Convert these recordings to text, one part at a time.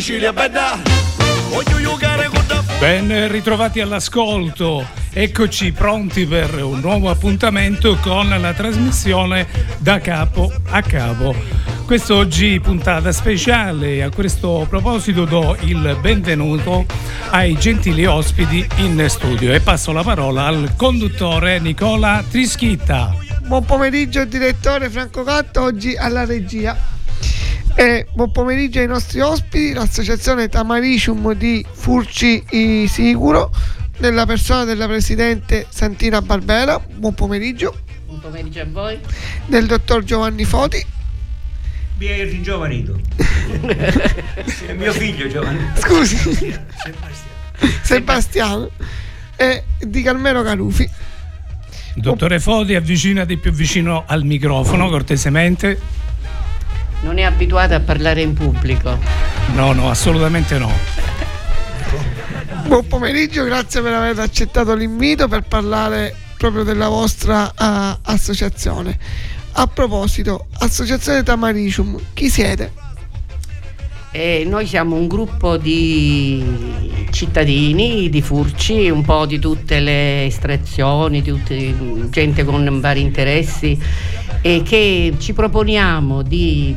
Sicilia bella. Voglio giocare con la Ben ritrovati all'ascolto. Eccoci pronti per un nuovo appuntamento con la trasmissione da capo a capo. Quest'oggi puntata speciale, a questo proposito do il benvenuto ai gentili ospiti in studio e passo la parola al conduttore Nicola Trischitta. Buon pomeriggio direttore Franco Gatto, oggi alla regia. E buon pomeriggio ai nostri ospiti, l'associazione Tamaricium di Furci Sicuro, nella persona della presidente Santina Barbera. Buon pomeriggio. Buon pomeriggio a voi. Del dottor Giovanni Foti. È il giovanito. è mio figlio Giovanni. Scusi. Sebastiano. Sebastiano. E di Carmelo Carufi. Dottore Foti, avvicinati più vicino al microfono, cortesemente. Non è abituata a parlare in pubblico. No, no, assolutamente no. Buon pomeriggio, grazie per aver accettato l'invito per parlare proprio della vostra uh, associazione. A proposito, Associazione Tamaricium, chi siete? E noi siamo un gruppo di cittadini, di furci, un po' di tutte le estrazioni, di tutte, gente con vari interessi e che ci proponiamo di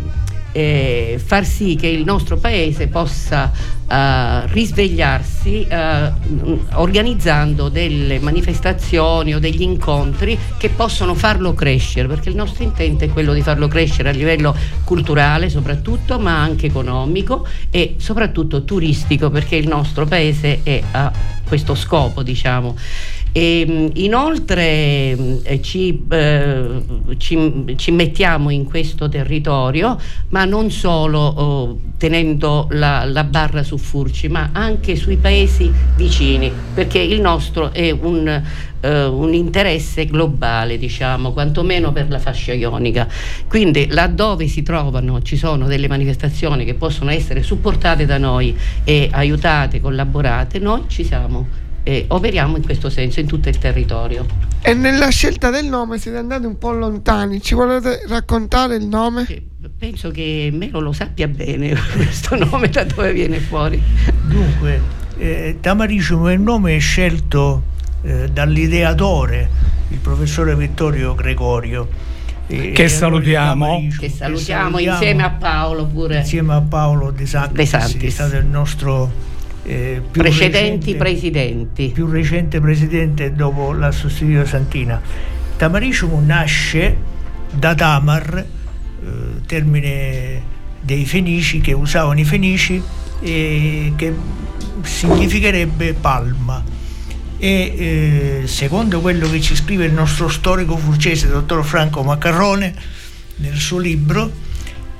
eh, far sì che il nostro paese possa uh, risvegliarsi uh, organizzando delle manifestazioni o degli incontri che possono farlo crescere, perché il nostro intento è quello di farlo crescere a livello culturale soprattutto, ma anche economico e soprattutto turistico, perché il nostro paese è a questo scopo, diciamo. E, inoltre eh, ci, eh, ci, ci, mettiamo in questo territorio, ma non solo oh, tenendo la, la, barra su Furci, ma anche sui paesi vicini, perché il nostro è un, eh, un interesse globale, diciamo, quantomeno per la fascia ionica. Quindi laddove si trovano, ci sono delle manifestazioni che possono essere supportate da noi e aiutate, collaborate, noi ci siamo e operiamo in questo senso in tutto il territorio. E nella scelta del nome siete andati un po' lontani, ci volete raccontare il nome? Penso che Melo lo sappia bene questo nome da dove viene fuori. Dunque, eh, Tamaricium è il nome scelto eh, dall'ideatore, il professore Vittorio Gregorio. Eh, che salutiamo. Che salutiamo, che salutiamo insieme a Paolo pure. Insieme a Paolo De Santis, De Santis. è stato il nostro eh, precedenti recente, presidenti. Più recente presidente dopo la sostituita Santina. Tamaricium nasce da Tamar, eh, termine dei fenici che usavano i fenici e che significherebbe palma. E eh, secondo quello che ci scrive il nostro storico furcese, dottor Franco Maccarrone, nel suo libro,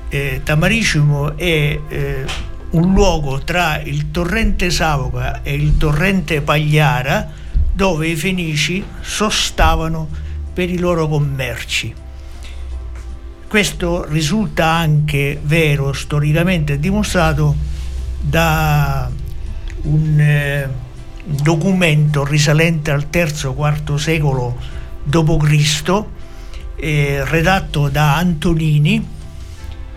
eh, Tamaricium è eh, un luogo tra il torrente Savoca e il torrente Pagliara dove i fenici sostavano per i loro commerci. Questo risulta anche vero, storicamente dimostrato, da un eh, documento risalente al III-IV secolo d.C., eh, redatto da Antonini,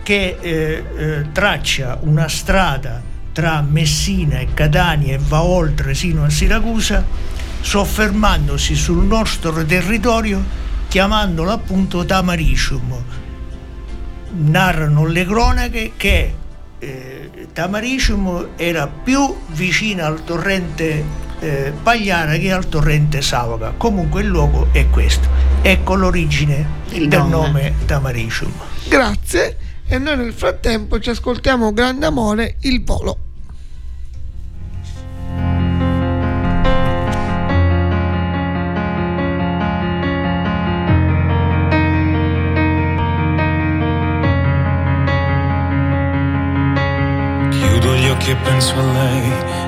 che eh, eh, traccia una strada tra Messina e Catania e va oltre sino a Siracusa, soffermandosi sul nostro territorio chiamandolo appunto Tamaricium. Narrano le cronache che eh, Tamaricium era più vicina al torrente eh, Pagliara che al torrente Savoca. Comunque il luogo è questo. Ecco l'origine il del nome Tamaricium. Grazie e noi nel frattempo ci ascoltiamo Grande Amore, il Polo. Chiudo gli occhi e penso a lei,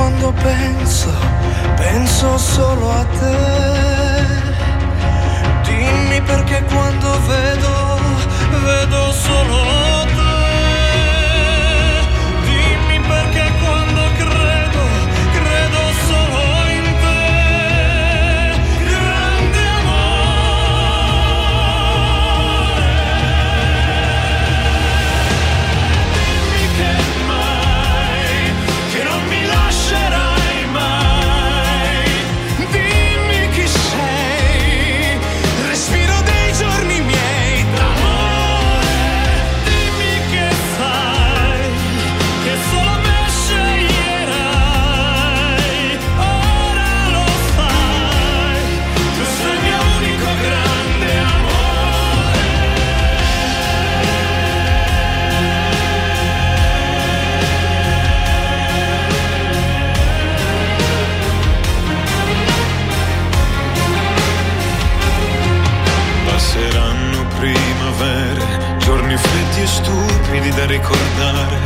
quando penso, penso solo a te. Dimmi perché quando vedo, vedo solo ricordare,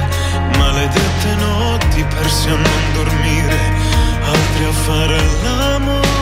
maledette notti persi a non dormire, altri a fare l'amore,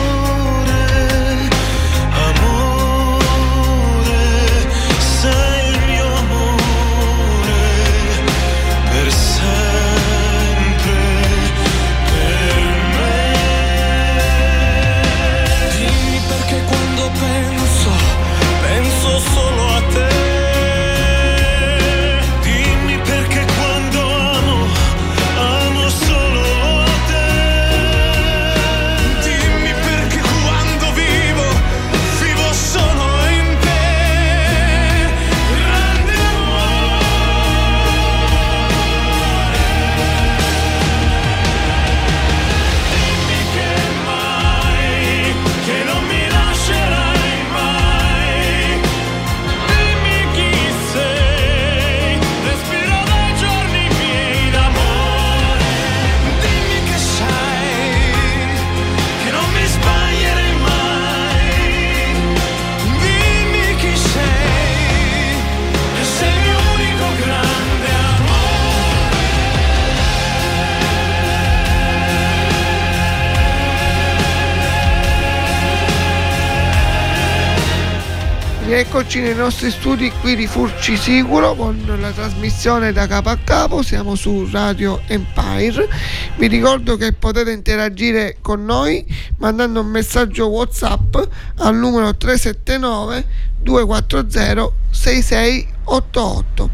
Eccoci nei nostri studi qui di Furci Sicuro con la trasmissione da capo a capo, siamo su Radio Empire. Vi ricordo che potete interagire con noi mandando un messaggio WhatsApp al numero 379 240 6688.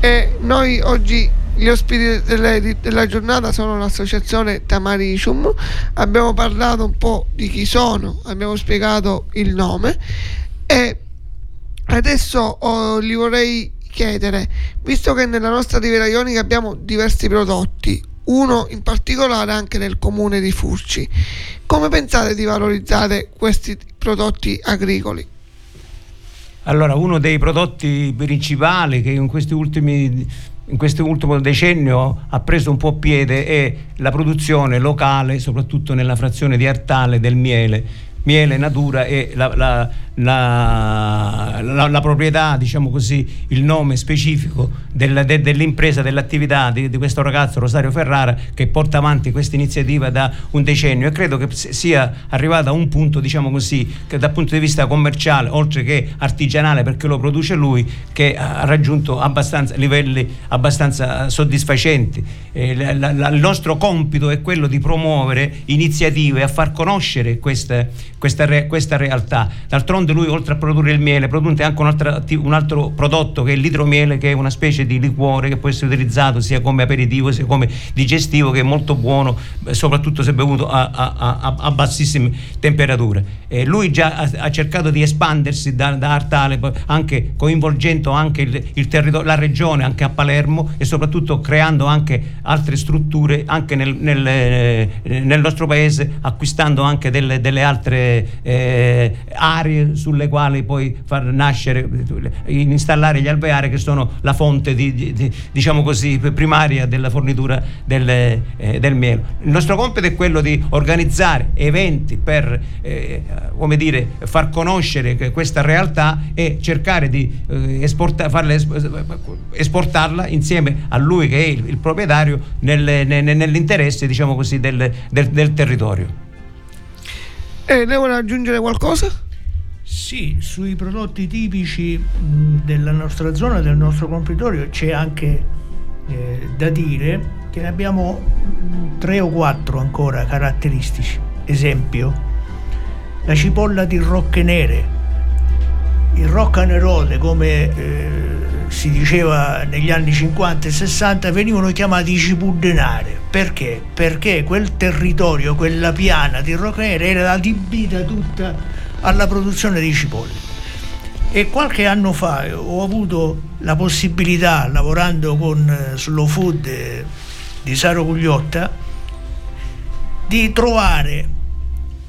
E noi oggi gli ospiti della giornata sono l'associazione Tamaricium, abbiamo parlato un po' di chi sono, abbiamo spiegato il nome e adesso oh, gli vorrei chiedere, visto che nella nostra Riviera Ionica abbiamo diversi prodotti, uno in particolare anche nel comune di Furci, come pensate di valorizzare questi prodotti agricoli? Allora, uno dei prodotti principali che in questi ultimi in questo ultimo decennio ha preso un po' piede è la produzione locale, soprattutto nella frazione di Artale, del miele. Miele natura e la, la la, la, proprietà, diciamo così, il nome specifico del, de, dell'impresa, dell'attività di, di, questo ragazzo Rosario Ferrara che porta avanti questa iniziativa da un decennio e credo che sia arrivata a un punto, diciamo così, che dal punto di vista commerciale, oltre che artigianale perché lo produce lui, che ha raggiunto abbastanza, livelli abbastanza soddisfacenti. Eh, il nostro compito è quello di promuovere iniziative a far conoscere questa, questa, re, questa realtà. D'altronde lui oltre a produrre il miele produce anche un altro, prodotto che è l'idromiele che è una specie di liquore che può essere utilizzato sia come aperitivo sia come digestivo che è molto buono soprattutto se bevuto a, a, a, a bassissime temperature. Eh, lui già ha, ha, cercato di espandersi da, da Artale anche coinvolgendo anche il, il territorio, la regione anche a Palermo e soprattutto creando anche altre strutture anche nel, nel, eh, nel nostro paese acquistando anche delle, delle altre eh, aree sulle quali poi far nascere, installare gli alveari che sono la fonte di, di, diciamo così, primaria della fornitura del, eh, del, miele. Il nostro compito è quello di organizzare eventi per eh, come dire, far conoscere questa realtà e cercare di eh, esporta, farle, esportarla insieme a lui che è il, il proprietario nel, nel, nell'interesse diciamo così, del, del, del territorio. Eh, lei vuole aggiungere qualcosa? Sì, sui prodotti tipici della nostra zona, del nostro compritorio, c'è anche eh, da dire che ne abbiamo tre o quattro ancora caratteristici. Esempio, la cipolla di rocche nere, il roccanerole come eh, si diceva negli anni 50 e 60 venivano chiamati cipuddenare perché? Perché quel territorio, quella piana di rocca nera era adibita tutta alla produzione di cipolle e qualche anno fa ho avuto la possibilità lavorando con eh, Slow Food eh, di Saro Gugliotta di trovare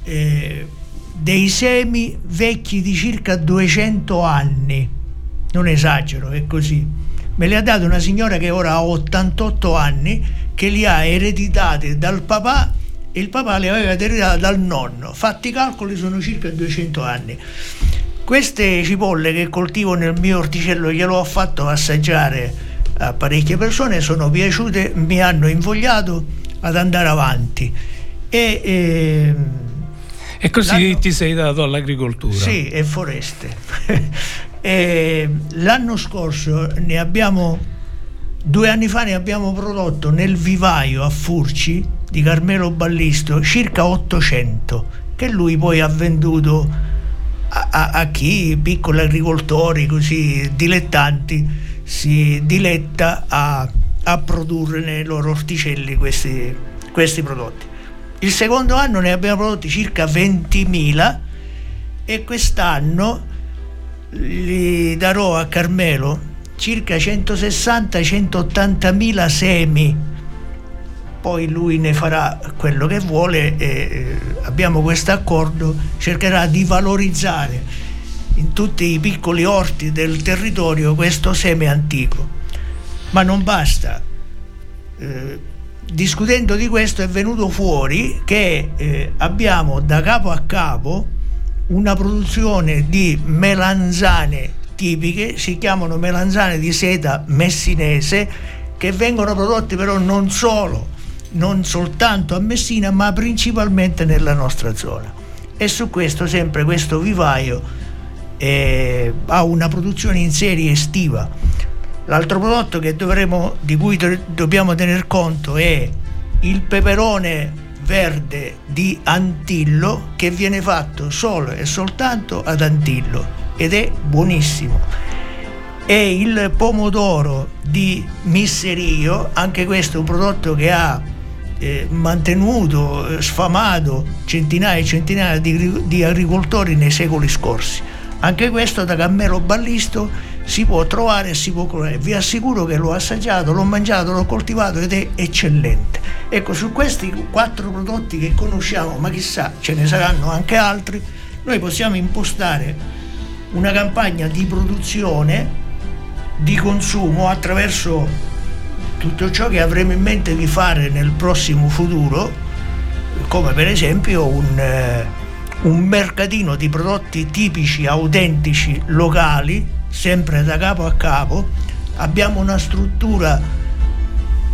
eh, dei semi vecchi di circa 200 anni. Non esagero, è così. Me li ha dato una signora che ora ha 88 anni, che li ha ereditati dal papà e il papà li aveva ereditati dal nonno. Fatti i calcoli sono circa 200 anni. Queste cipolle che coltivo nel mio orticello glielo ho fatto assaggiare a parecchie persone, sono piaciute, mi hanno invogliato ad andare avanti. E, eh, e così ti sei dato all'agricoltura. Sì, e foreste. e l'anno scorso ne abbiamo, due anni fa ne abbiamo prodotto nel vivaio a Furci di Carmelo Ballisto circa 800 che lui poi ha venduto a, a, a chi, piccoli agricoltori così dilettanti, si diletta a, a produrre nei loro orticelli questi, questi prodotti. Il secondo anno ne abbiamo prodotti circa 20.000 e quest'anno li darò a Carmelo circa 160-180 semi. Poi lui ne farà quello che vuole e eh, abbiamo questo accordo cercherà di valorizzare in tutti i piccoli orti del territorio questo seme antico. Ma non basta. Eh, discutendo di questo è venuto fuori che eh, abbiamo da capo a capo una produzione di melanzane tipiche, si chiamano melanzane di seta messinese, che vengono prodotte però non solo, non soltanto a Messina, ma principalmente nella nostra zona. E su questo sempre questo vivaio eh, ha una produzione in serie estiva L'altro prodotto dovremo, di cui do, dobbiamo tener conto è il peperone verde di Antillo che viene fatto solo e soltanto ad Antillo ed è buonissimo. E il pomodoro di Misserio, anche questo è un prodotto che ha eh, mantenuto, eh, sfamato centinaia e centinaia di, di agricoltori nei secoli scorsi. Anche questo da Cammero Ballisto si può trovare e si può colorare. Vi assicuro che l'ho assaggiato, l'ho mangiato, l'ho coltivato ed è eccellente. Ecco, su questi quattro prodotti che conosciamo, ma chissà, ce ne saranno anche altri, noi possiamo impostare una campagna di produzione, di consumo attraverso tutto ciò che avremo in mente di fare nel prossimo futuro, come per esempio un, eh, un mercatino di prodotti tipici, autentici, locali, sempre da capo a capo, abbiamo una struttura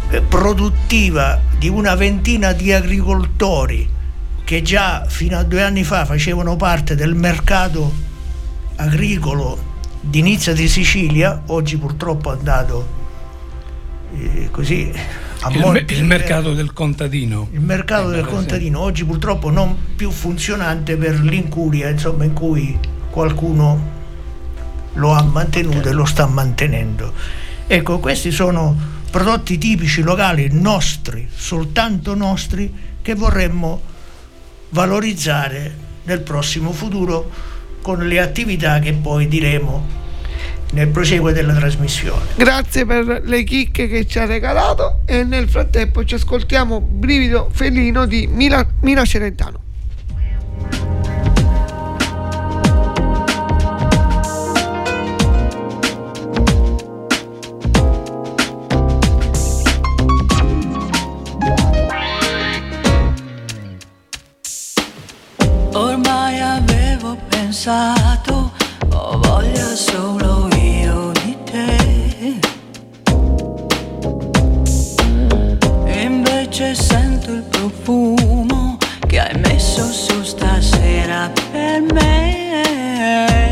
eh, produttiva di una ventina di agricoltori che già fino a due anni fa facevano parte del mercato agricolo d'inizio di Sicilia, oggi purtroppo è andato eh, così a il, il mercato del contadino. Il mercato del contadino oggi purtroppo non più funzionante per l'incuria insomma, in cui qualcuno lo ha mantenuto e lo sta mantenendo. Ecco, questi sono prodotti tipici locali nostri, soltanto nostri, che vorremmo valorizzare nel prossimo futuro con le attività che poi diremo nel proseguo della trasmissione. Grazie per le chicche che ci ha regalato e nel frattempo ci ascoltiamo Brivido Felino di Mila, Mila Celentano. Pensato ho voglia solo io di te. Invece sento il profumo che hai messo su stasera per me.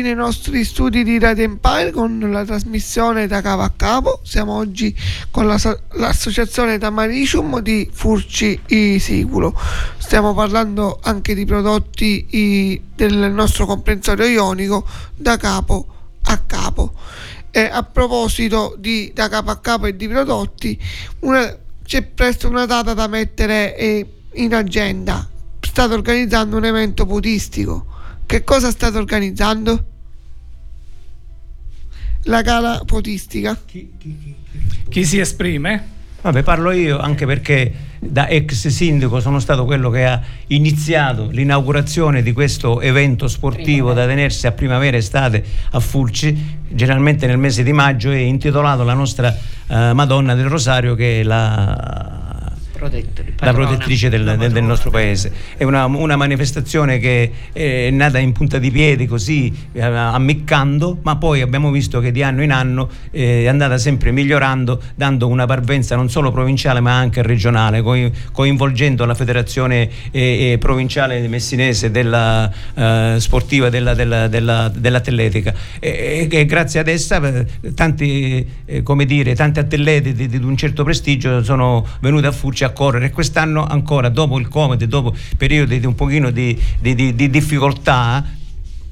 Rieccoci nei nostri studi di Radio Empire con la trasmissione da capo a capo. Siamo oggi con la so- l'associazione Tamaricium di Furci Siculo. Stiamo parlando anche di prodotti i- del nostro comprensorio ionico da capo a capo. E a proposito di da capo a capo e di prodotti, una- c'è presto una data da mettere eh, in agenda. State organizzando un evento putistico. Che cosa state organizzando? La gara potistica. Chi si esprime? Vabbè, parlo io anche perché da ex sindaco sono stato quello che ha iniziato l'inaugurazione di questo evento sportivo da tenersi a primavera estate a Fulci, generalmente nel mese di maggio, e intitolato la nostra eh, Madonna del Rosario, che è la Protettori, la protettrice del, del- del nostro paese. È una, una manifestazione che è nata in punta di piedi, così eh, ammiccando, ma poi abbiamo visto che di anno in anno eh, è andata sempre migliorando, dando una parvenza non solo provinciale ma anche regionale, coi- coinvolgendo la federazione eh, provinciale messinese della, eh, sportiva della- della- della- dell'atletica. E, e grazie ad essa tanti, eh, come dire, tanti atleti di, di un certo prestigio sono venuti a Furci a correre quest'anno ancora dopo il Covid, dopo periodi di un pochino di, di- di- di difficoltà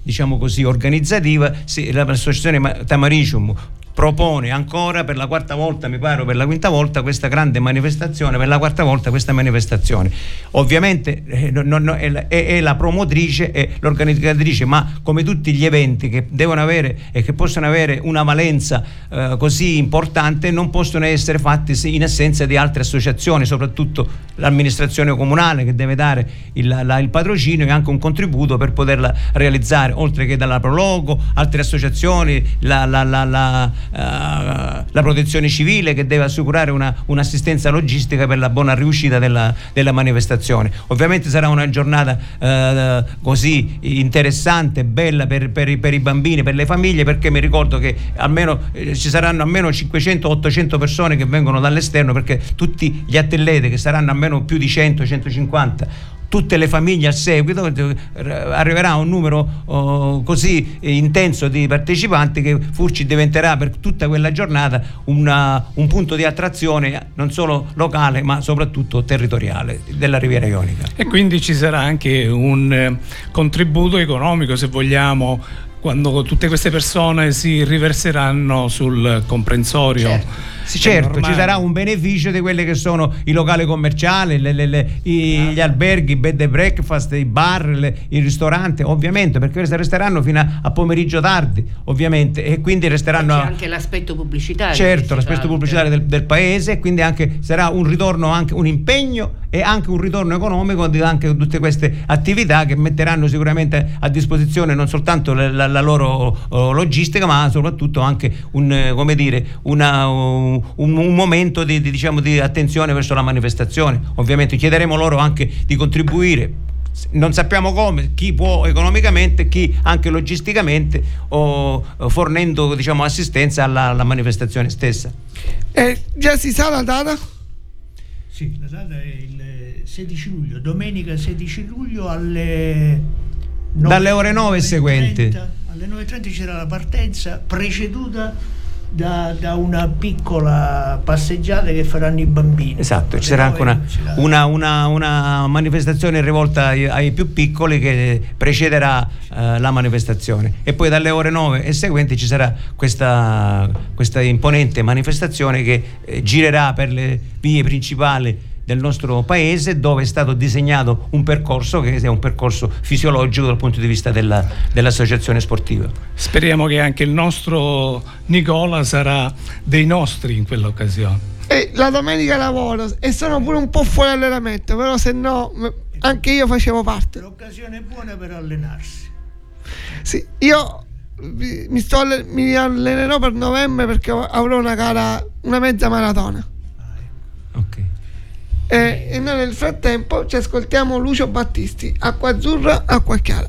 diciamo così organizzativa, l'associazione Ma- Tamaricium propone ancora per la quarta volta, mi pare, per la quinta volta questa grande manifestazione, per la quarta volta questa manifestazione. Ovviamente eh, no- no- è, la, è- è la promotrice e l'organizzatrice, ma come tutti gli eventi che devono avere e che possono avere una valenza eh, così importante, non possono essere fatti in assenza di altre associazioni, soprattutto l'amministrazione comunale che deve dare il, la- il patrocinio e anche un contributo per poterla realizzare, oltre che dalla Prologo, altre associazioni, la, la- eh, la protezione civile che deve assicurare una- un'assistenza logistica per la buona riuscita della, della manifestazione. Ovviamente sarà una giornata eh, così interessante, bella per, per per i bambini, per le famiglie, perché mi ricordo che almeno eh, ci saranno almeno 500-800 persone che vengono dall'esterno, perché tutti gli atleti, che saranno almeno più di 100-150, tutte le famiglie al seguito, arriverà un numero oh, così intenso di partecipanti che Furci diventerà per tutta quella giornata una- un punto di attrazione non solo locale ma soprattutto territoriale della Riviera Ionica. E quindi ci sarà anche un eh, contributo economico, se vogliamo, quando tutte queste persone si riverseranno sul comprensorio. Sì, Che è certo, ci sarà un beneficio di quelli che sono i locali commerciali, le- le- le- i- gli alberghi, i bed and breakfast, i bar, le- i ristoranti, ovviamente, perché questi resteranno fino a, a pomeriggio tardi, ovviamente, e quindi resteranno... C'è anche l'aspetto pubblicitario. Certo, l'aspetto fa, pubblicitario del, del paese quindi anche sarà un ritorno, anche un impegno e anche un ritorno economico di anche tutte queste attività che metteranno sicuramente a disposizione non soltanto la, la- loro oh, logistica ma soprattutto anche un, eh, come dire, una, un, un momento di, di, diciamo, di attenzione verso la manifestazione. Ovviamente chiederemo loro anche di contribuire non sappiamo come, chi può economicamente, chi anche logisticamente o o fornendo diciamo, assistenza alla, alla manifestazione stessa. Eh, già si sa la data? Sì, la data è il 16 luglio, domenica 16 luglio alle Dalle ore 9 e seguenti. 9.30, Alle 9.30 c'era la partenza preceduta da, da una piccola passeggiata che faranno i bambini. Esatto, ci sarà anche una, 9 una- una- una manifestazione rivolta ai, ai più piccoli che precederà eh, la manifestazione e poi dalle ore 9 e seguenti ci sarà questa, questa imponente manifestazione che eh, girerà per le vie principali del nostro paese dove è stato disegnato un percorso che è un percorso fisiologico dal punto di vista della- dell'associazione sportiva. Speriamo che anche il nostro Nicola sarà dei nostri in quell'occasione. E la domenica lavoro e sono pure un po' fuori allenamento, però se no anche io facevo parte. L'occasione buona per allenarsi. Sì, io mi, sto mi allenerò per novembre perché avrò una gara, una mezza maratona. Ok. E, e noi nel frattempo ci ascoltiamo Lucio Battisti, Acqua Azzurra, Acqua Chiara.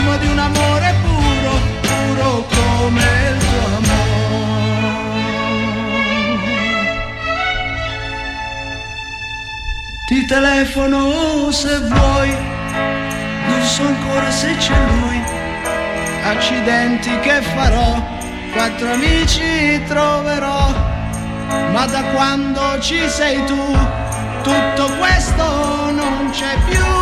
Profumo di un amore puro, puro come il tuo amore. Ti telefono se vuoi, non so ancora se c'è lui. Accidenti che farò, quattro amici troverò ma da quando ci sei tu tutto questo non c'è più.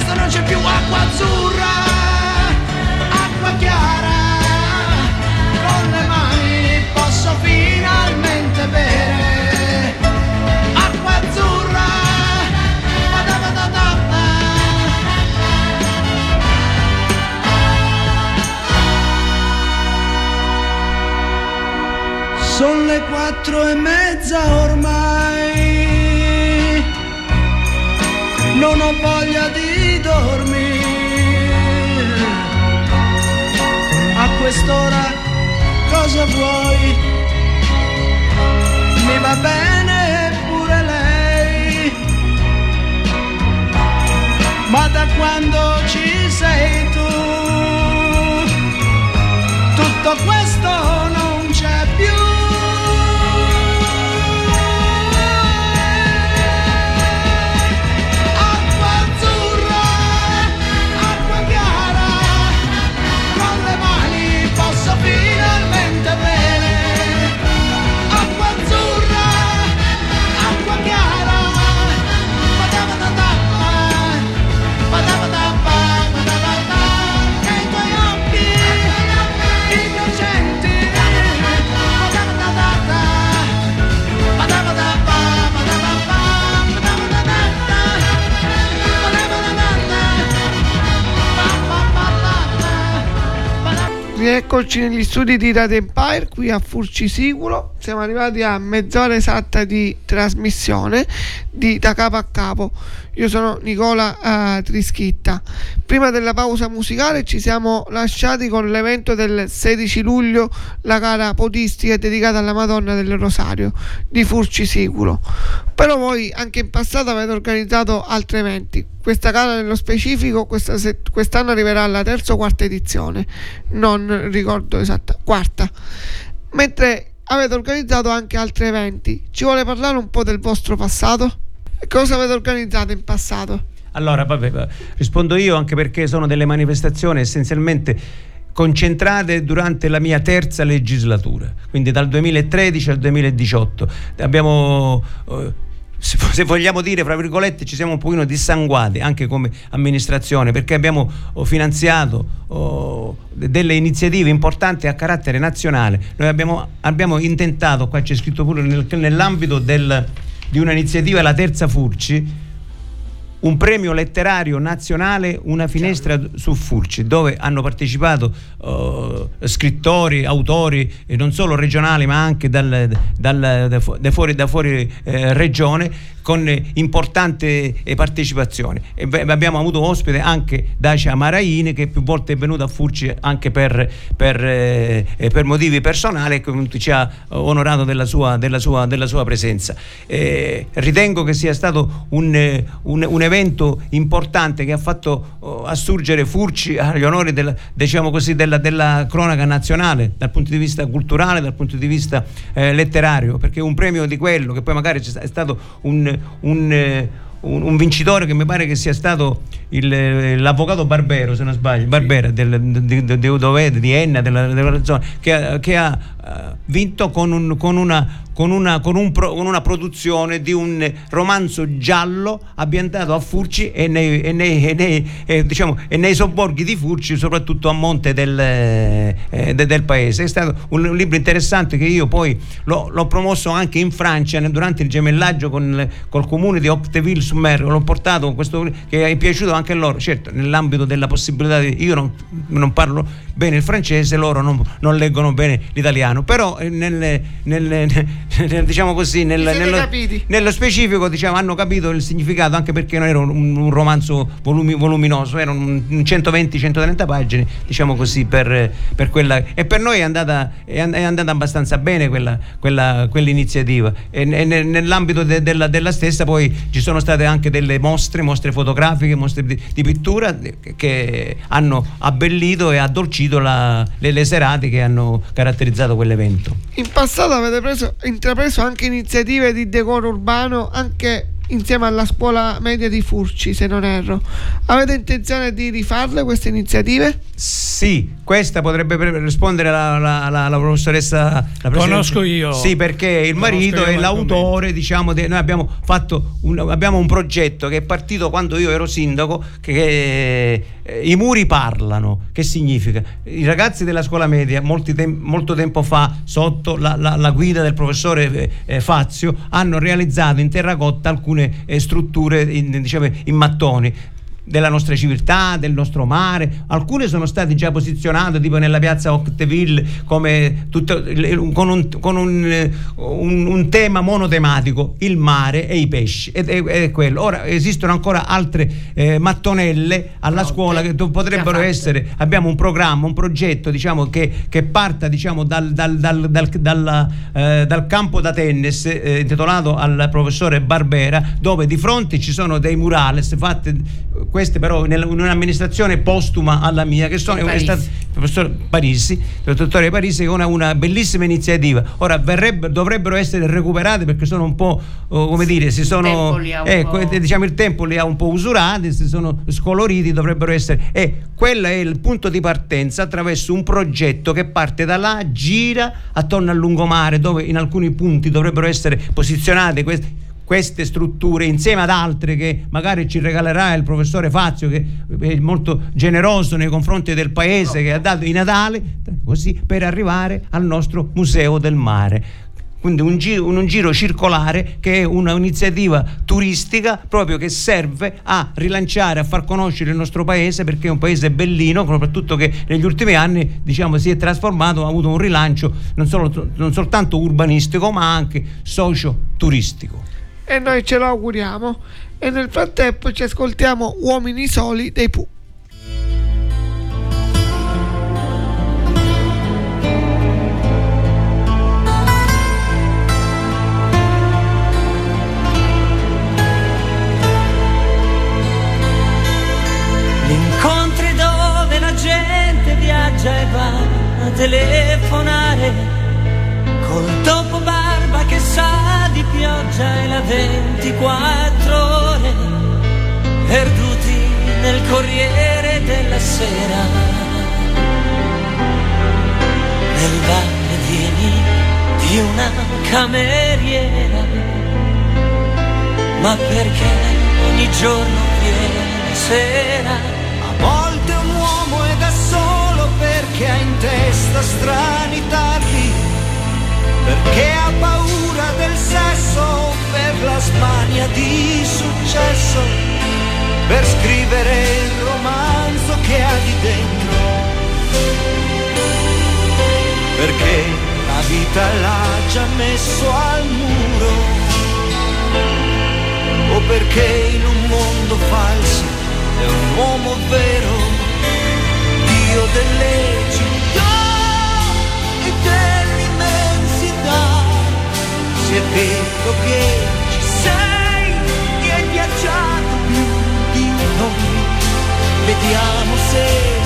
questo non c'è più acqua azzurra, acqua chiara. Con le mani posso finalmente bere acqua azzurra. Sono le quattro e mezza ormai non ho voglia di dormire. A quest'ora cosa vuoi? Mi va bene pure lei. Ma da quando ci sei tu, tutto questo non Rieccoci negli studi di Radio Empire qui a Furci Sicuro. Siamo arrivati a mezz'ora esatta di trasmissione di Da Capo a Capo. Io sono Nicola eh, Trischitta. Prima della pausa musicale ci siamo lasciati con l'evento del 16 luglio, la gara podistica dedicata alla Madonna del Rosario di Furci Sicuro. Però voi anche in passato avete organizzato altri eventi. Questa gara nello specifico questa se- quest'anno arriverà alla terza o quarta edizione, non ricordo esatta, quarta. Mentre avete organizzato anche altri eventi. Ci vuole parlare un po' del vostro passato? Cosa avete organizzato in passato? Allora, vabbè, va- rispondo io anche perché sono delle manifestazioni essenzialmente concentrate durante la mia terza legislatura, quindi dal 2013 al 2018. Abbiamo eh, se vogliamo dire, fra virgolette, ci siamo un pochino dissanguati anche come amministrazione perché abbiamo oh, finanziato oh, de- delle iniziative importanti a carattere nazionale. Noi abbiamo, abbiamo intentato, qua c'è scritto pure nel- nell'ambito del- di un'iniziativa, la terza Furci, un premio letterario nazionale, una finestra su Furci, dove hanno partecipato eh, scrittori, autori, non solo regionali, ma anche dal- dal- da fuori, da fuori, eh, regione, con importanti eh, partecipazioni. E abbiamo avuto ospite anche Dacia Maraini, che più volte è venuta a Furci anche per, per, eh, per motivi personali e ci ha onorato della sua, della sua- della sua presenza. Eh, ritengo che sia stato un, un- un evento importante che ha fatto oh, assurgere Furci agli onori della, diciamo così, della, della cronaca nazionale dal punto di vista culturale, dal punto di vista eh, letterario, perché un premio di quello che poi magari è stato un, un, eh, un- un vincitore che mi pare che sia stato il, eh, l'avvocato Barbero, se non sbaglio, Barbera del, di, di, di, di Enna, della, della zona, che, ha- che ha eh, vinto con, un- con una, con, una, con, un pro- con una produzione di un romanzo giallo ambientato a Furci e nei, e nei- e nei, eh, diciamo, e nei sobborghi di Furci, soprattutto a monte del, eh, de- del paese. È stato un, libro interessante che io poi l'ho, l'ho promosso anche in Francia durante il gemellaggio con col comune di Octeville-sur-Mer. L'ho portato con questo che è piaciuto anche a loro, certo, nell'ambito della possibilità di. Io non, non parlo bene il francese, loro non, non leggono bene l'italiano, però eh, nelle- nelle- nel- diciamo così, nel- nello, nello specifico diciamo, hanno capito il significato anche perché non era un, un romanzo volumi- voluminoso, erano un- un 120-130 pagine, diciamo così, per, per quella. E per noi è andata, è and- è andata abbastanza bene quella, quella- quell'iniziativa. E, e ne- nell'ambito de- della, della stessa poi ci sono state anche delle mostre, mostre fotografiche, mostre di, pittura che hanno abbellito e addolcito la- le, le serate che hanno caratterizzato quell'evento. In passato avete preso- intrapreso anche iniziative di decoro urbano anche insieme alla scuola media di Furci, se non erro. Avete intenzione di rifarle queste iniziative? Sì, questa potrebbe rispondere la, la- la- la professoressa. La. Conosco io. Sì, perché il Conosco marito è l'autore, diciamo, de- noi abbiamo fatto un, abbiamo un progetto che è partito quando io ero sindaco, che, che, i muri parlano. Che significa? I ragazzi della scuola media, tem- molto tempo fa, sotto la, la- la guida del professore eh, eh, Fazio, hanno realizzato in terracotta alcune eh, strutture in, diciamo, in mattoni della nostra civiltà, del nostro mare. Alcune sono state già posizionate tipo nella piazza Octeville come tutto, con, un, con un, eh, un- un tema monotematico, il mare e i pesci. Ed è, è quello. Ora esistono ancora altre eh, mattonelle alla scuola che potrebbero essere. Abbiamo un programma, un progetto diciamo, che, che parta diciamo, dal, dal- dal- dal- dalla, eh, dal campo da tennis eh, intitolato al professore Barbera, dove di fronte ci sono dei murales fatte queste però in un'amministrazione postuma alla mia che sono è Parisi. il professor Parisi, il dottore Parisi con una, una bellissima iniziativa. Ora verrebbe- dovrebbero essere recuperate perché sono un po' oh, come dire, si sono ecco, po'- eh, diciamo il tempo li ha un po' usurati, si sono scoloriti, dovrebbero essere e quello è il punto di partenza attraverso un progetto che parte da là, gira attorno al lungomare dove in alcuni punti dovrebbero essere posizionate queste queste strutture insieme ad altre che magari ci regalerà il professore Fazio che è molto generoso nei confronti del paese che ha dato i Natale così per arrivare al nostro museo del mare quindi un giro, un, un giro circolare che è un'iniziativa turistica proprio che serve a rilanciare, a far conoscere il nostro paese perché è un paese bellino, soprattutto che negli ultimi anni diciamo, si è trasformato, ha avuto un rilancio non, solo- non soltanto urbanistico ma anche socio-turistico. E noi ce lo auguriamo. E nel frattempo ci ascoltiamo Uomini Soli dei Pooh. Telefonare col topo di pioggia e la 24 ore perduti nel corriere della sera. Nel va e vieni di una cameriera ma perché ogni giorno viene sera? A volte un uomo è da solo perché ha in testa strani tarli, perché ha paura del sesso, per la smania di successo, per scrivere il romanzo che ha di dentro. Perché la vita l'ha già messo al muro o perché in un mondo falso è un uomo vero, Dio delle e dell'immensità. Se è vero che ci sei e hai viaggiato più di noi, vediamo se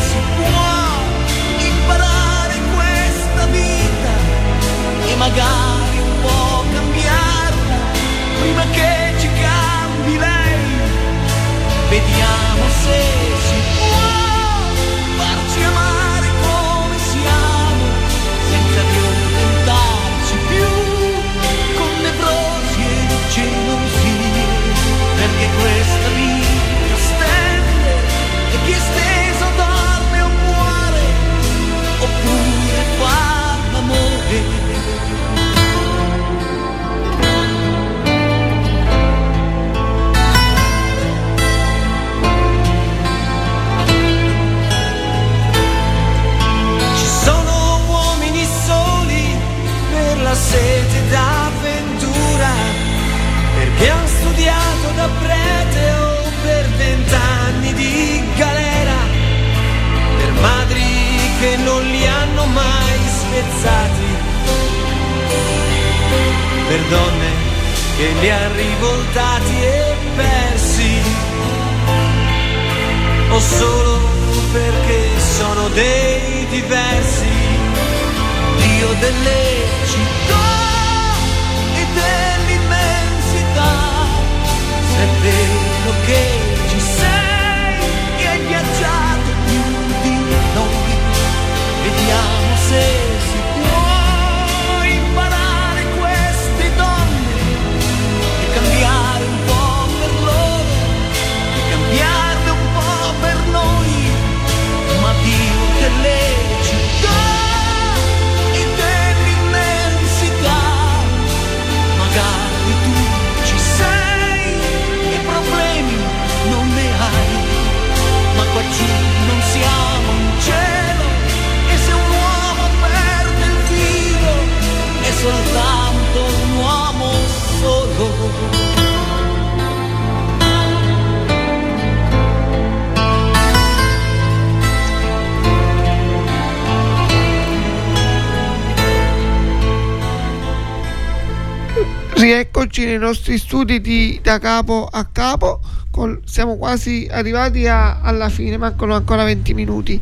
Rieccoci nei nostri studi di da capo a capo. Col- siamo quasi arrivati a- alla fine, mancano ancora 20 minuti.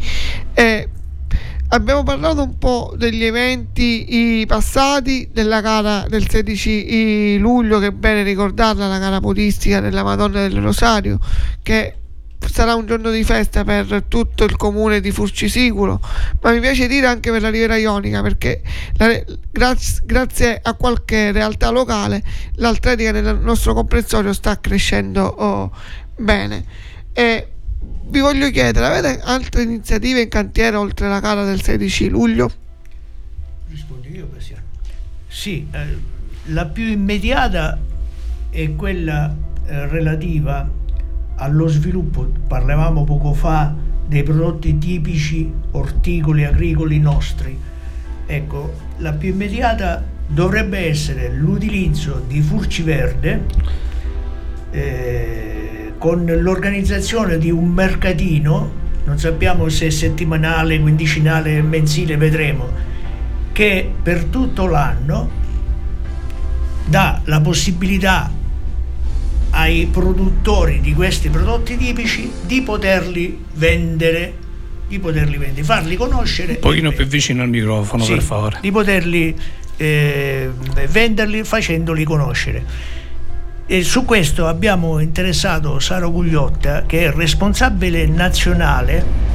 E abbiamo parlato un po' degli eventi passati della gara del 16 luglio, che è bene ricordarla, la gara podistica della Madonna del Rosario, che sarà un giorno di festa per tutto il comune di Furcisicuro, ma mi piace dire anche per la Riviera Ionica perché la- graz- grazie a qualche realtà locale l'altletica nel nostro comprensorio sta crescendo oh, bene. E vi voglio chiedere, avete altre iniziative in cantiere oltre la gara del 16 luglio? Rispondo io, Bastiano. Sì, eh, la più immediata è quella eh, relativa allo sviluppo, parlavamo poco fa dei prodotti tipici orticoli, agricoli nostri. Ecco, la più immediata dovrebbe essere l'utilizzo di furci verde eh, con l'organizzazione di un mercatino, non sappiamo se settimanale, quindicinale, mensile, vedremo, che per tutto l'anno dà la possibilità ai produttori di questi prodotti tipici di poterli vendere, di poterli vendere, farli conoscere Un pochino più vicino al microfono, sì, per favore. di poterli eh, venderli facendoli conoscere. E su questo abbiamo interessato Saro Gugliotta, che è responsabile nazionale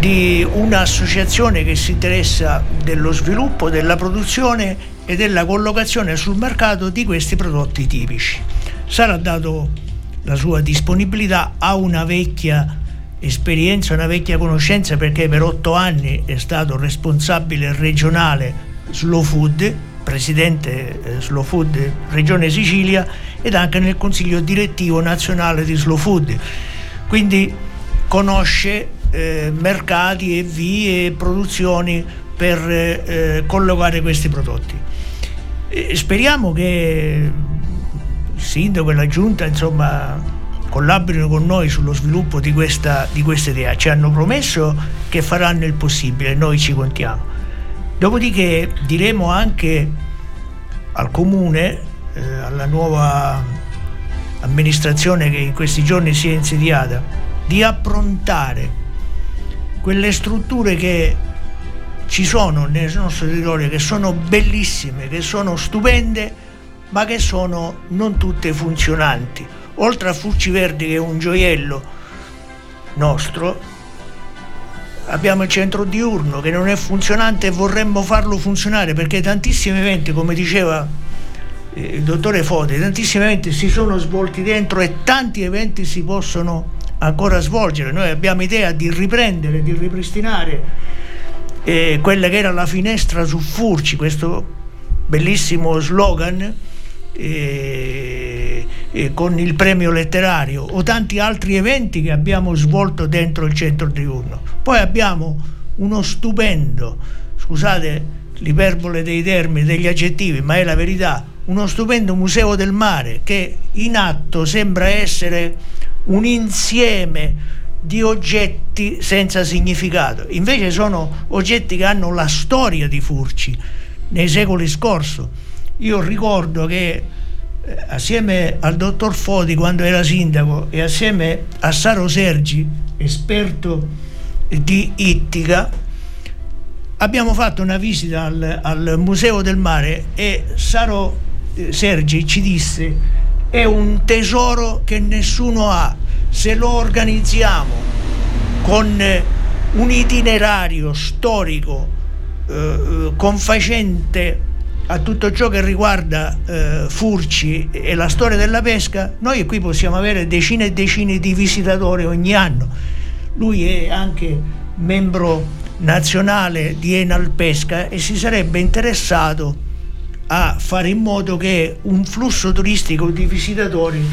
di un'associazione che si interessa dello sviluppo, della produzione e della collocazione sul mercato di questi prodotti tipici. Sara ha dato la sua disponibilità, ha una vecchia esperienza, una vecchia conoscenza perché per otto anni è stato responsabile regionale Slow Food, presidente eh, Slow Food Regione Sicilia ed anche nel consiglio direttivo nazionale di Slow Food. Quindi conosce eh, mercati e vie e produzioni per eh, collocare questi prodotti. E speriamo che il sindaco e la giunta insomma collaborino con noi sullo sviluppo di questa, di questa idea. Ci hanno promesso che faranno il possibile, noi ci contiamo. Dopodiché diremo anche al comune, eh, alla nuova amministrazione che in questi giorni si è insediata, di approntare quelle strutture che ci sono nel nostro territorio, che sono bellissime, che sono stupende, ma che sono non tutte funzionanti. Oltre a Furci Verdi che è un gioiello nostro, abbiamo il centro diurno che non è funzionante e vorremmo farlo funzionare perché tantissimi eventi, come diceva eh, il dottore Foti, tantissimi eventi si sono svolti dentro e tanti eventi si possono ancora svolgere. Noi abbiamo idea di riprendere, di ripristinare eh, quella che era la finestra su Furci, questo bellissimo slogan eh, eh, con il premio letterario o tanti altri eventi che abbiamo svolto dentro il centro diurno. Poi abbiamo uno stupendo, scusate l'iperbole dei termini, degli aggettivi, ma è la verità, uno stupendo museo del mare che in atto sembra essere un insieme di oggetti senza significato. Invece sono oggetti che hanno la storia di Furci nei secoli scorsi. Io ricordo che eh, assieme al dottor Foti quando era sindaco e assieme a Saro Sergi, esperto di Ittica, abbiamo fatto una visita al, al Museo del Mare e Saro eh, Sergi ci disse è un tesoro che nessuno ha. Se lo organizziamo con eh, un itinerario storico eh, confacente a tutto ciò che riguarda eh, Furci e la storia della pesca, noi qui possiamo avere decine e decine di visitatori ogni anno. Lui è anche membro nazionale di Enal Pesca e si sarebbe interessato a fare in modo che un flusso turistico di visitatori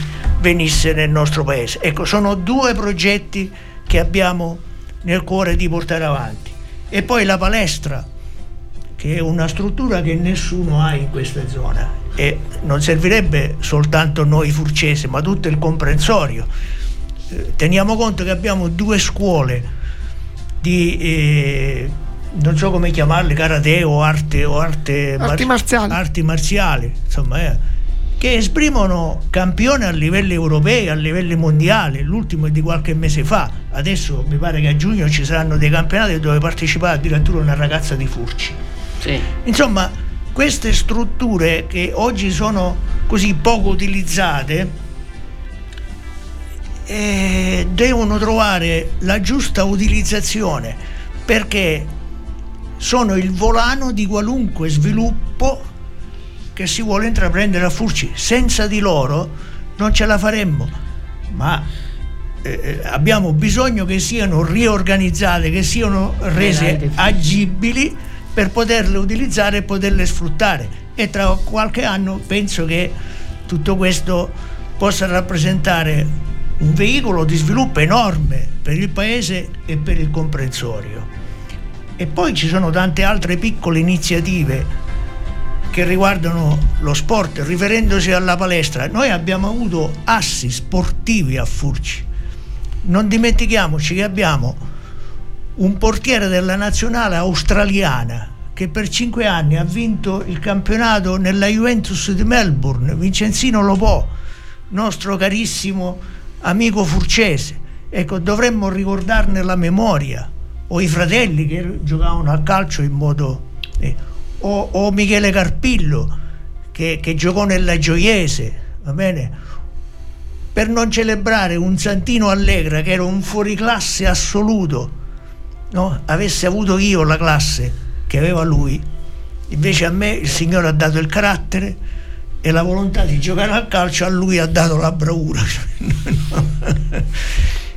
venisse nel nostro paese. Ecco, sono due progetti che abbiamo nel cuore di portare avanti. E poi la palestra, che è una struttura che nessuno ha in questa zona. e non servirebbe soltanto noi furcesi, ma tutto il comprensorio. Eh, Teniamo conto che abbiamo due scuole di eh, non so come chiamarle, karate o arte, o arte, Arti marziali. arti marziali, insomma, eh, che esprimono campioni a livelli europei, a livelli mondiali. L'ultimo è di qualche mese fa. Adesso mi pare che a giugno ci saranno dei campionati dove partecipa addirittura una ragazza di Furci. Sì. Insomma, queste strutture che oggi sono così poco utilizzate eh, devono trovare la giusta utilizzazione perché sono il volano di qualunque sviluppo che si vuole intraprendere a Furci. Senza di loro non ce la faremmo, ma eh, eh, abbiamo bisogno che siano riorganizzate, che siano rese agibili per poterle utilizzare e poterle sfruttare. E tra qualche anno penso che tutto questo possa rappresentare un veicolo di sviluppo enorme per il paese e per il comprensorio. E poi ci sono tante altre piccole iniziative che riguardano lo sport, riferendosi alla palestra. Noi abbiamo avuto assi sportivi a Furci. Non dimentichiamoci che abbiamo un portiere della nazionale australiana che per cinque anni ha vinto il campionato nella Juventus di Melbourne, Vincenzino Lopò, nostro carissimo amico furcese. Ecco, dovremmo ricordarne la memoria, o i fratelli che giocavano a calcio in modo... eh, o, o Michele Carpillo che, che giocò nella Gioiese, va bene? Per non celebrare un Santino Allegra che era un fuoriclasse assoluto, no? avesse avuto io la classe che aveva lui, invece a me il Signore ha dato il carattere e la volontà di giocare al calcio, a lui ha dato la bravura.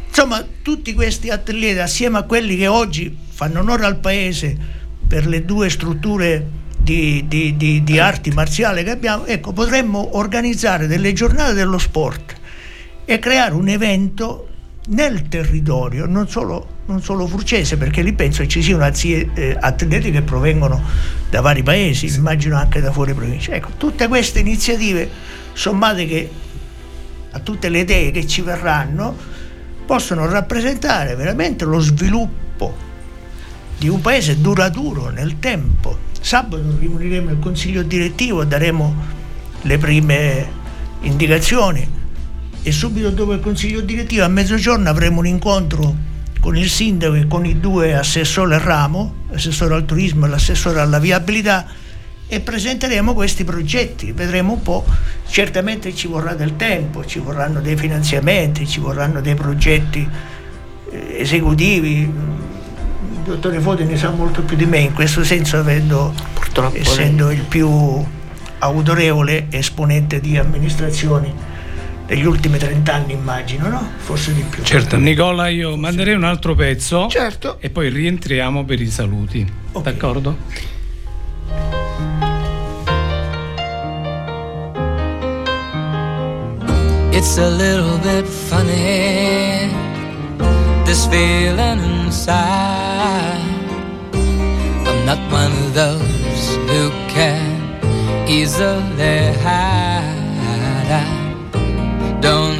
Insomma, tutti questi atleti, assieme a quelli che oggi fanno onore al paese per le due strutture di, di- di- di arti marziali che abbiamo, ecco, potremmo organizzare delle giornate dello sport e creare un evento nel territorio, non solo, non solo furcese, perché lì penso che ci siano azie- eh, atleti che provengono da vari paesi, immagino anche da fuori provincia. Ecco, tutte queste iniziative, sommate che a tutte le idee che ci verranno, possono rappresentare veramente lo sviluppo di un paese duraturo nel tempo. Sabato riuniremo il consiglio direttivo, daremo le prime indicazioni e subito dopo il consiglio direttivo a mezzogiorno avremo un incontro con il sindaco e con i due assessori al ramo, l'assessore al turismo e l'assessore alla viabilità e presenteremo questi progetti, vedremo un po', certamente ci vorrà del tempo, ci vorranno dei finanziamenti, ci vorranno dei progetti eh, esecutivi, il dottore Foti ne sa molto più di me in questo senso avendo, essendo il più autorevole esponente di amministrazioni degli ultimi 30 anni immagino, no? Forse di più. Certo, Nicola, io manderei un altro pezzo Certo. e poi rientriamo per i saluti. D'accordo? It's a little bit funny, this feeling inside. I'm not one of those who can easily hide.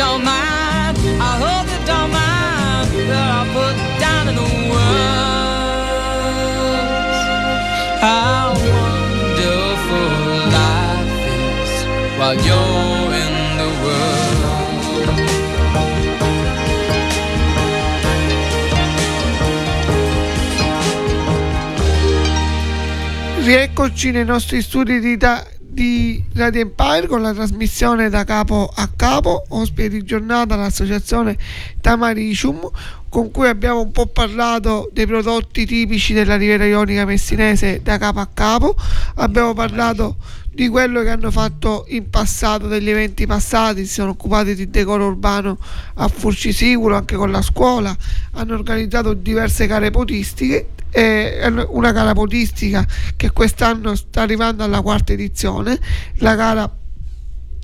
Don't mind. I hope you don't mind that I put down in the words how wonderful life is while you're. Rieccoci nei nostri studi di, da- di Radio Empire con la trasmissione da capo a capo, ospite di giornata l'associazione Tamaricium, con cui abbiamo un po' parlato dei prodotti tipici della Riviera Ionica messinese da capo a capo, abbiamo parlato di quello che hanno fatto in passato, degli eventi passati, si sono occupati di decoro urbano a Furcisicuro, anche con la scuola, hanno organizzato diverse gare potistiche e una gara podistica che quest'anno sta arrivando alla quarta edizione, la gara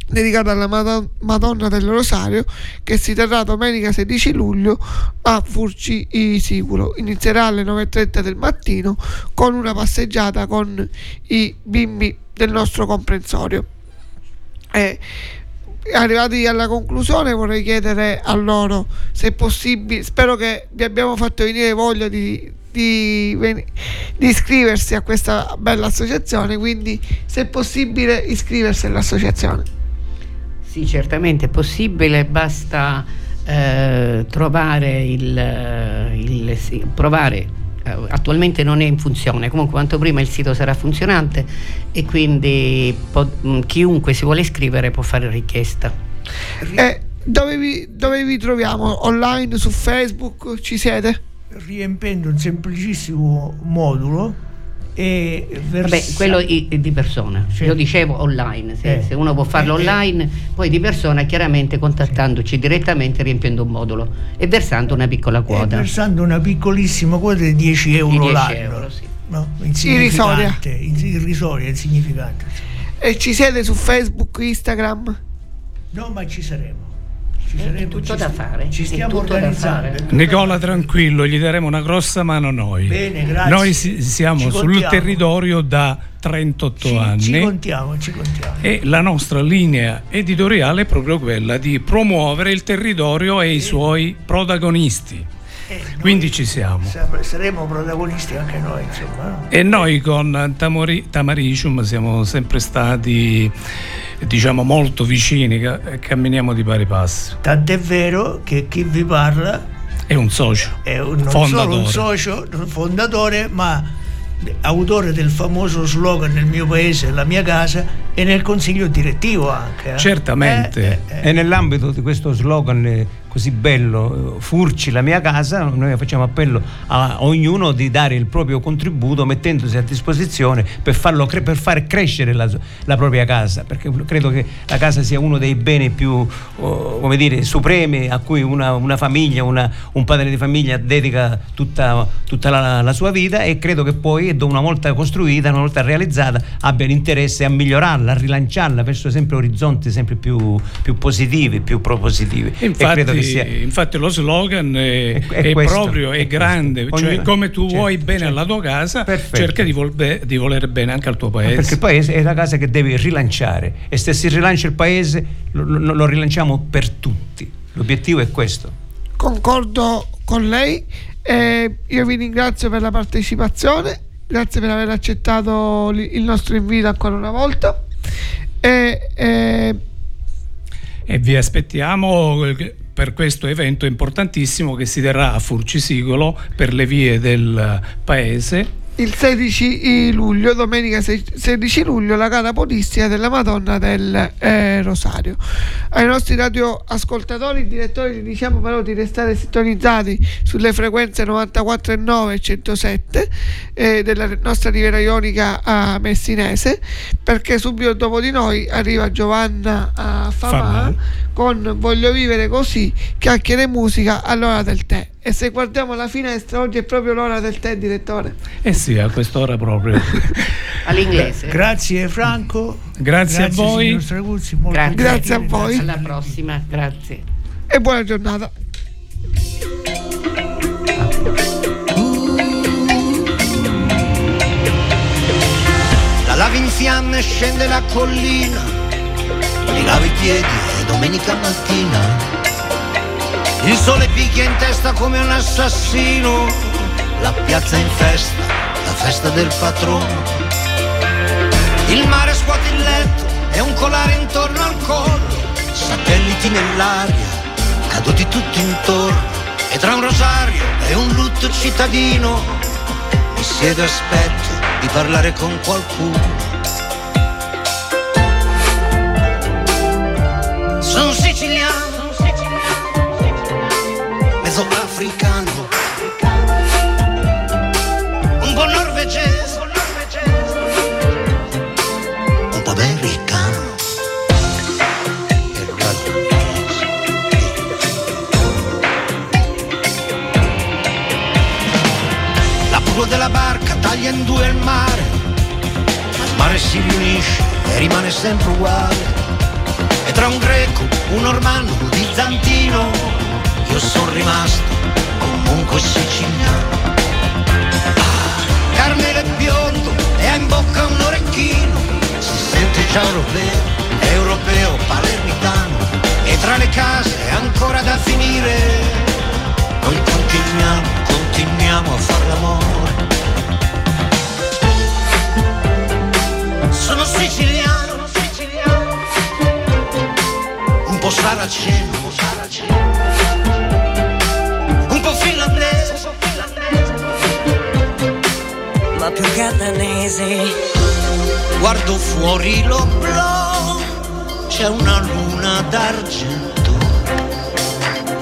dedicata alla Madon- Madonna del Rosario che si terrà domenica 16 luglio a Furci Sicuro. Inizierà alle 9.30 del mattino con una passeggiata con i bimbi del nostro comprensorio. E arrivati alla conclusione vorrei chiedere a loro se è possibile, spero che vi abbiamo fatto venire voglia di, di, di iscriversi a questa bella associazione, quindi se è possibile iscriversi all'associazione. Sì, certamente è possibile, basta eh, trovare il, il- sì, provare. Eh, Attualmente non è in funzione, comunque quanto prima il sito sarà funzionante e quindi po- mh, chiunque si vuole iscrivere può fare richiesta. Eh, dove, vi, dove vi troviamo? Online, su Facebook? Ci siete? riempendo un semplicissimo modulo e Vabbè, versa- quello i- di persona, Sì. io dicevo online, se, Eh. se uno può farlo Eh, eh. online, poi di persona chiaramente contattandoci direttamente riempiendo un modulo e versando una piccola e quota. versando una piccolissima quota di 10 euro Di 10 l'anno. euro, sì. No, Irrisoria. insignificante, ins- irrisoria, insignificante. E ci siete su Facebook, Instagram? No, ma ci saremo. Ci è saremo, tutto ci da fare, Ci stiamo tutto da organizzando. Nicola tranquillo, gli daremo una grossa mano noi. Bene, grazie. Noi si- siamo Ci sul contiamo. territorio da 38 Ci, anni ci contiamo, ci contiamo. e la nostra linea editoriale è proprio quella di promuovere il territorio e i suoi protagonisti. Eh, Quindi ci siamo. sa- Saremo protagonisti anche noi, insomma. no? E noi con Tamori- Tamaricium siamo sempre stati diciamo molto vicini, ca- camminiamo di pari passo. Tant'è vero che chi vi parla È un socio. è un, non Fondatore. solo un socio fondatore, ma autore del famoso slogan nel mio paese, la mia casa, e nel consiglio direttivo anche. eh. Certamente. Eh, eh, eh. E nell'ambito di questo slogan, eh, così bello, eh, Furci la mia casa, noi facciamo appello a ognuno di dare il proprio contributo mettendosi a disposizione per, farlo per far crescere la, la propria casa, perché credo che la casa sia uno dei beni più oh, come dire, supremi a cui una, una famiglia, una- un padre di famiglia dedica tutta, tutta la, la sua vita e credo che poi una volta costruita, una volta realizzata, abbia l'interesse a migliorarla, a rilanciarla verso sempre orizzonti sempre più, più positivi, più propositivi. e Infatti, credo che sia infatti lo slogan è, È- è è questo, proprio è è grande, cioè come tu certo, vuoi bene certo. alla tua casa, Perfetto. cerca di, vol- be- di volere bene anche al tuo paese. perché il paese è la casa che devi rilanciare e se si rilancia il paese lo, lo- lo rilanciamo per tutti. L'obiettivo è questo. Concordo con lei. eh, io vi ringrazio per la partecipazione. Grazie per aver accettato il nostro invito ancora una volta. E, eh, E vi aspettiamo eh, per questo evento importantissimo che si terrà a Furcisicolo per le vie del paese. il 16 luglio, domenica se- 16 luglio, la gara polistica della Madonna del eh, Rosario. Ai nostri radioascoltatori, direttori, gli diciamo però di restare sintonizzati sulle frequenze 94,9 e 107 eh, della nostra Riviera Ionica a Messinese, perché subito dopo di noi arriva Giovanna a Famà Famà. Con Voglio vivere così, chiacchiere e musica all'ora del tè. E se guardiamo la finestra, oggi è proprio l'ora del tè, direttore. Eh sì, a quest'ora proprio. All'inglese. Grazie Franco. Grazie a voi. Straguzzi, molto Grazie. Grazie a voi. Alla prossima, grazie. E buona giornata. La lava in fiamme scende la collina, mi lavo i piedi domenica mattina. Il sole picchia in testa come un assassino, la piazza in festa, la festa del patrono. Il mare scuote il letto e un colare intorno al collo, satelliti nell'aria, caduti tutti intorno. E tra un rosario e un lutto cittadino, mi siedo e aspetto di parlare con qualcuno. Sono siciliano, mezzo africano, un po' norvegese, un po' americano. La prua della barca taglia in due il mare, ma il mare si riunisce e rimane sempre uguale. Tra un greco, un normanno, un bizantino, io sono rimasto comunque siciliano. Ah, Carmelo è biondo e ha in bocca un orecchino, si sente già europeo, europeo, palermitano. E tra le case è ancora da finire, noi continuiamo, continuiamo a far l'amore. Sono siciliano, po' saraceno, un po' finlandese, ma più catanese. guardo fuori l'oblò, c'è una luna d'argento,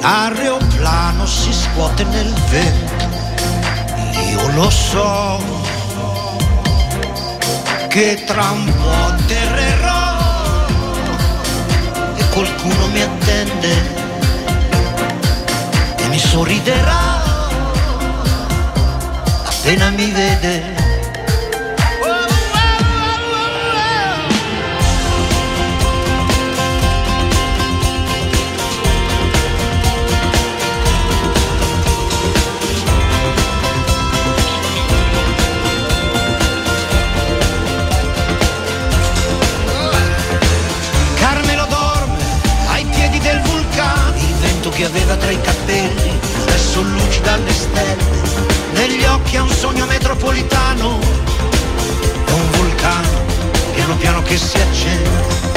l'aeroplano si scuote nel vento, io lo so che tra un po' atterrerò e qualcuno mi attende e mi sorriderà appena mi vede. È un vulcano, piano piano che si accende.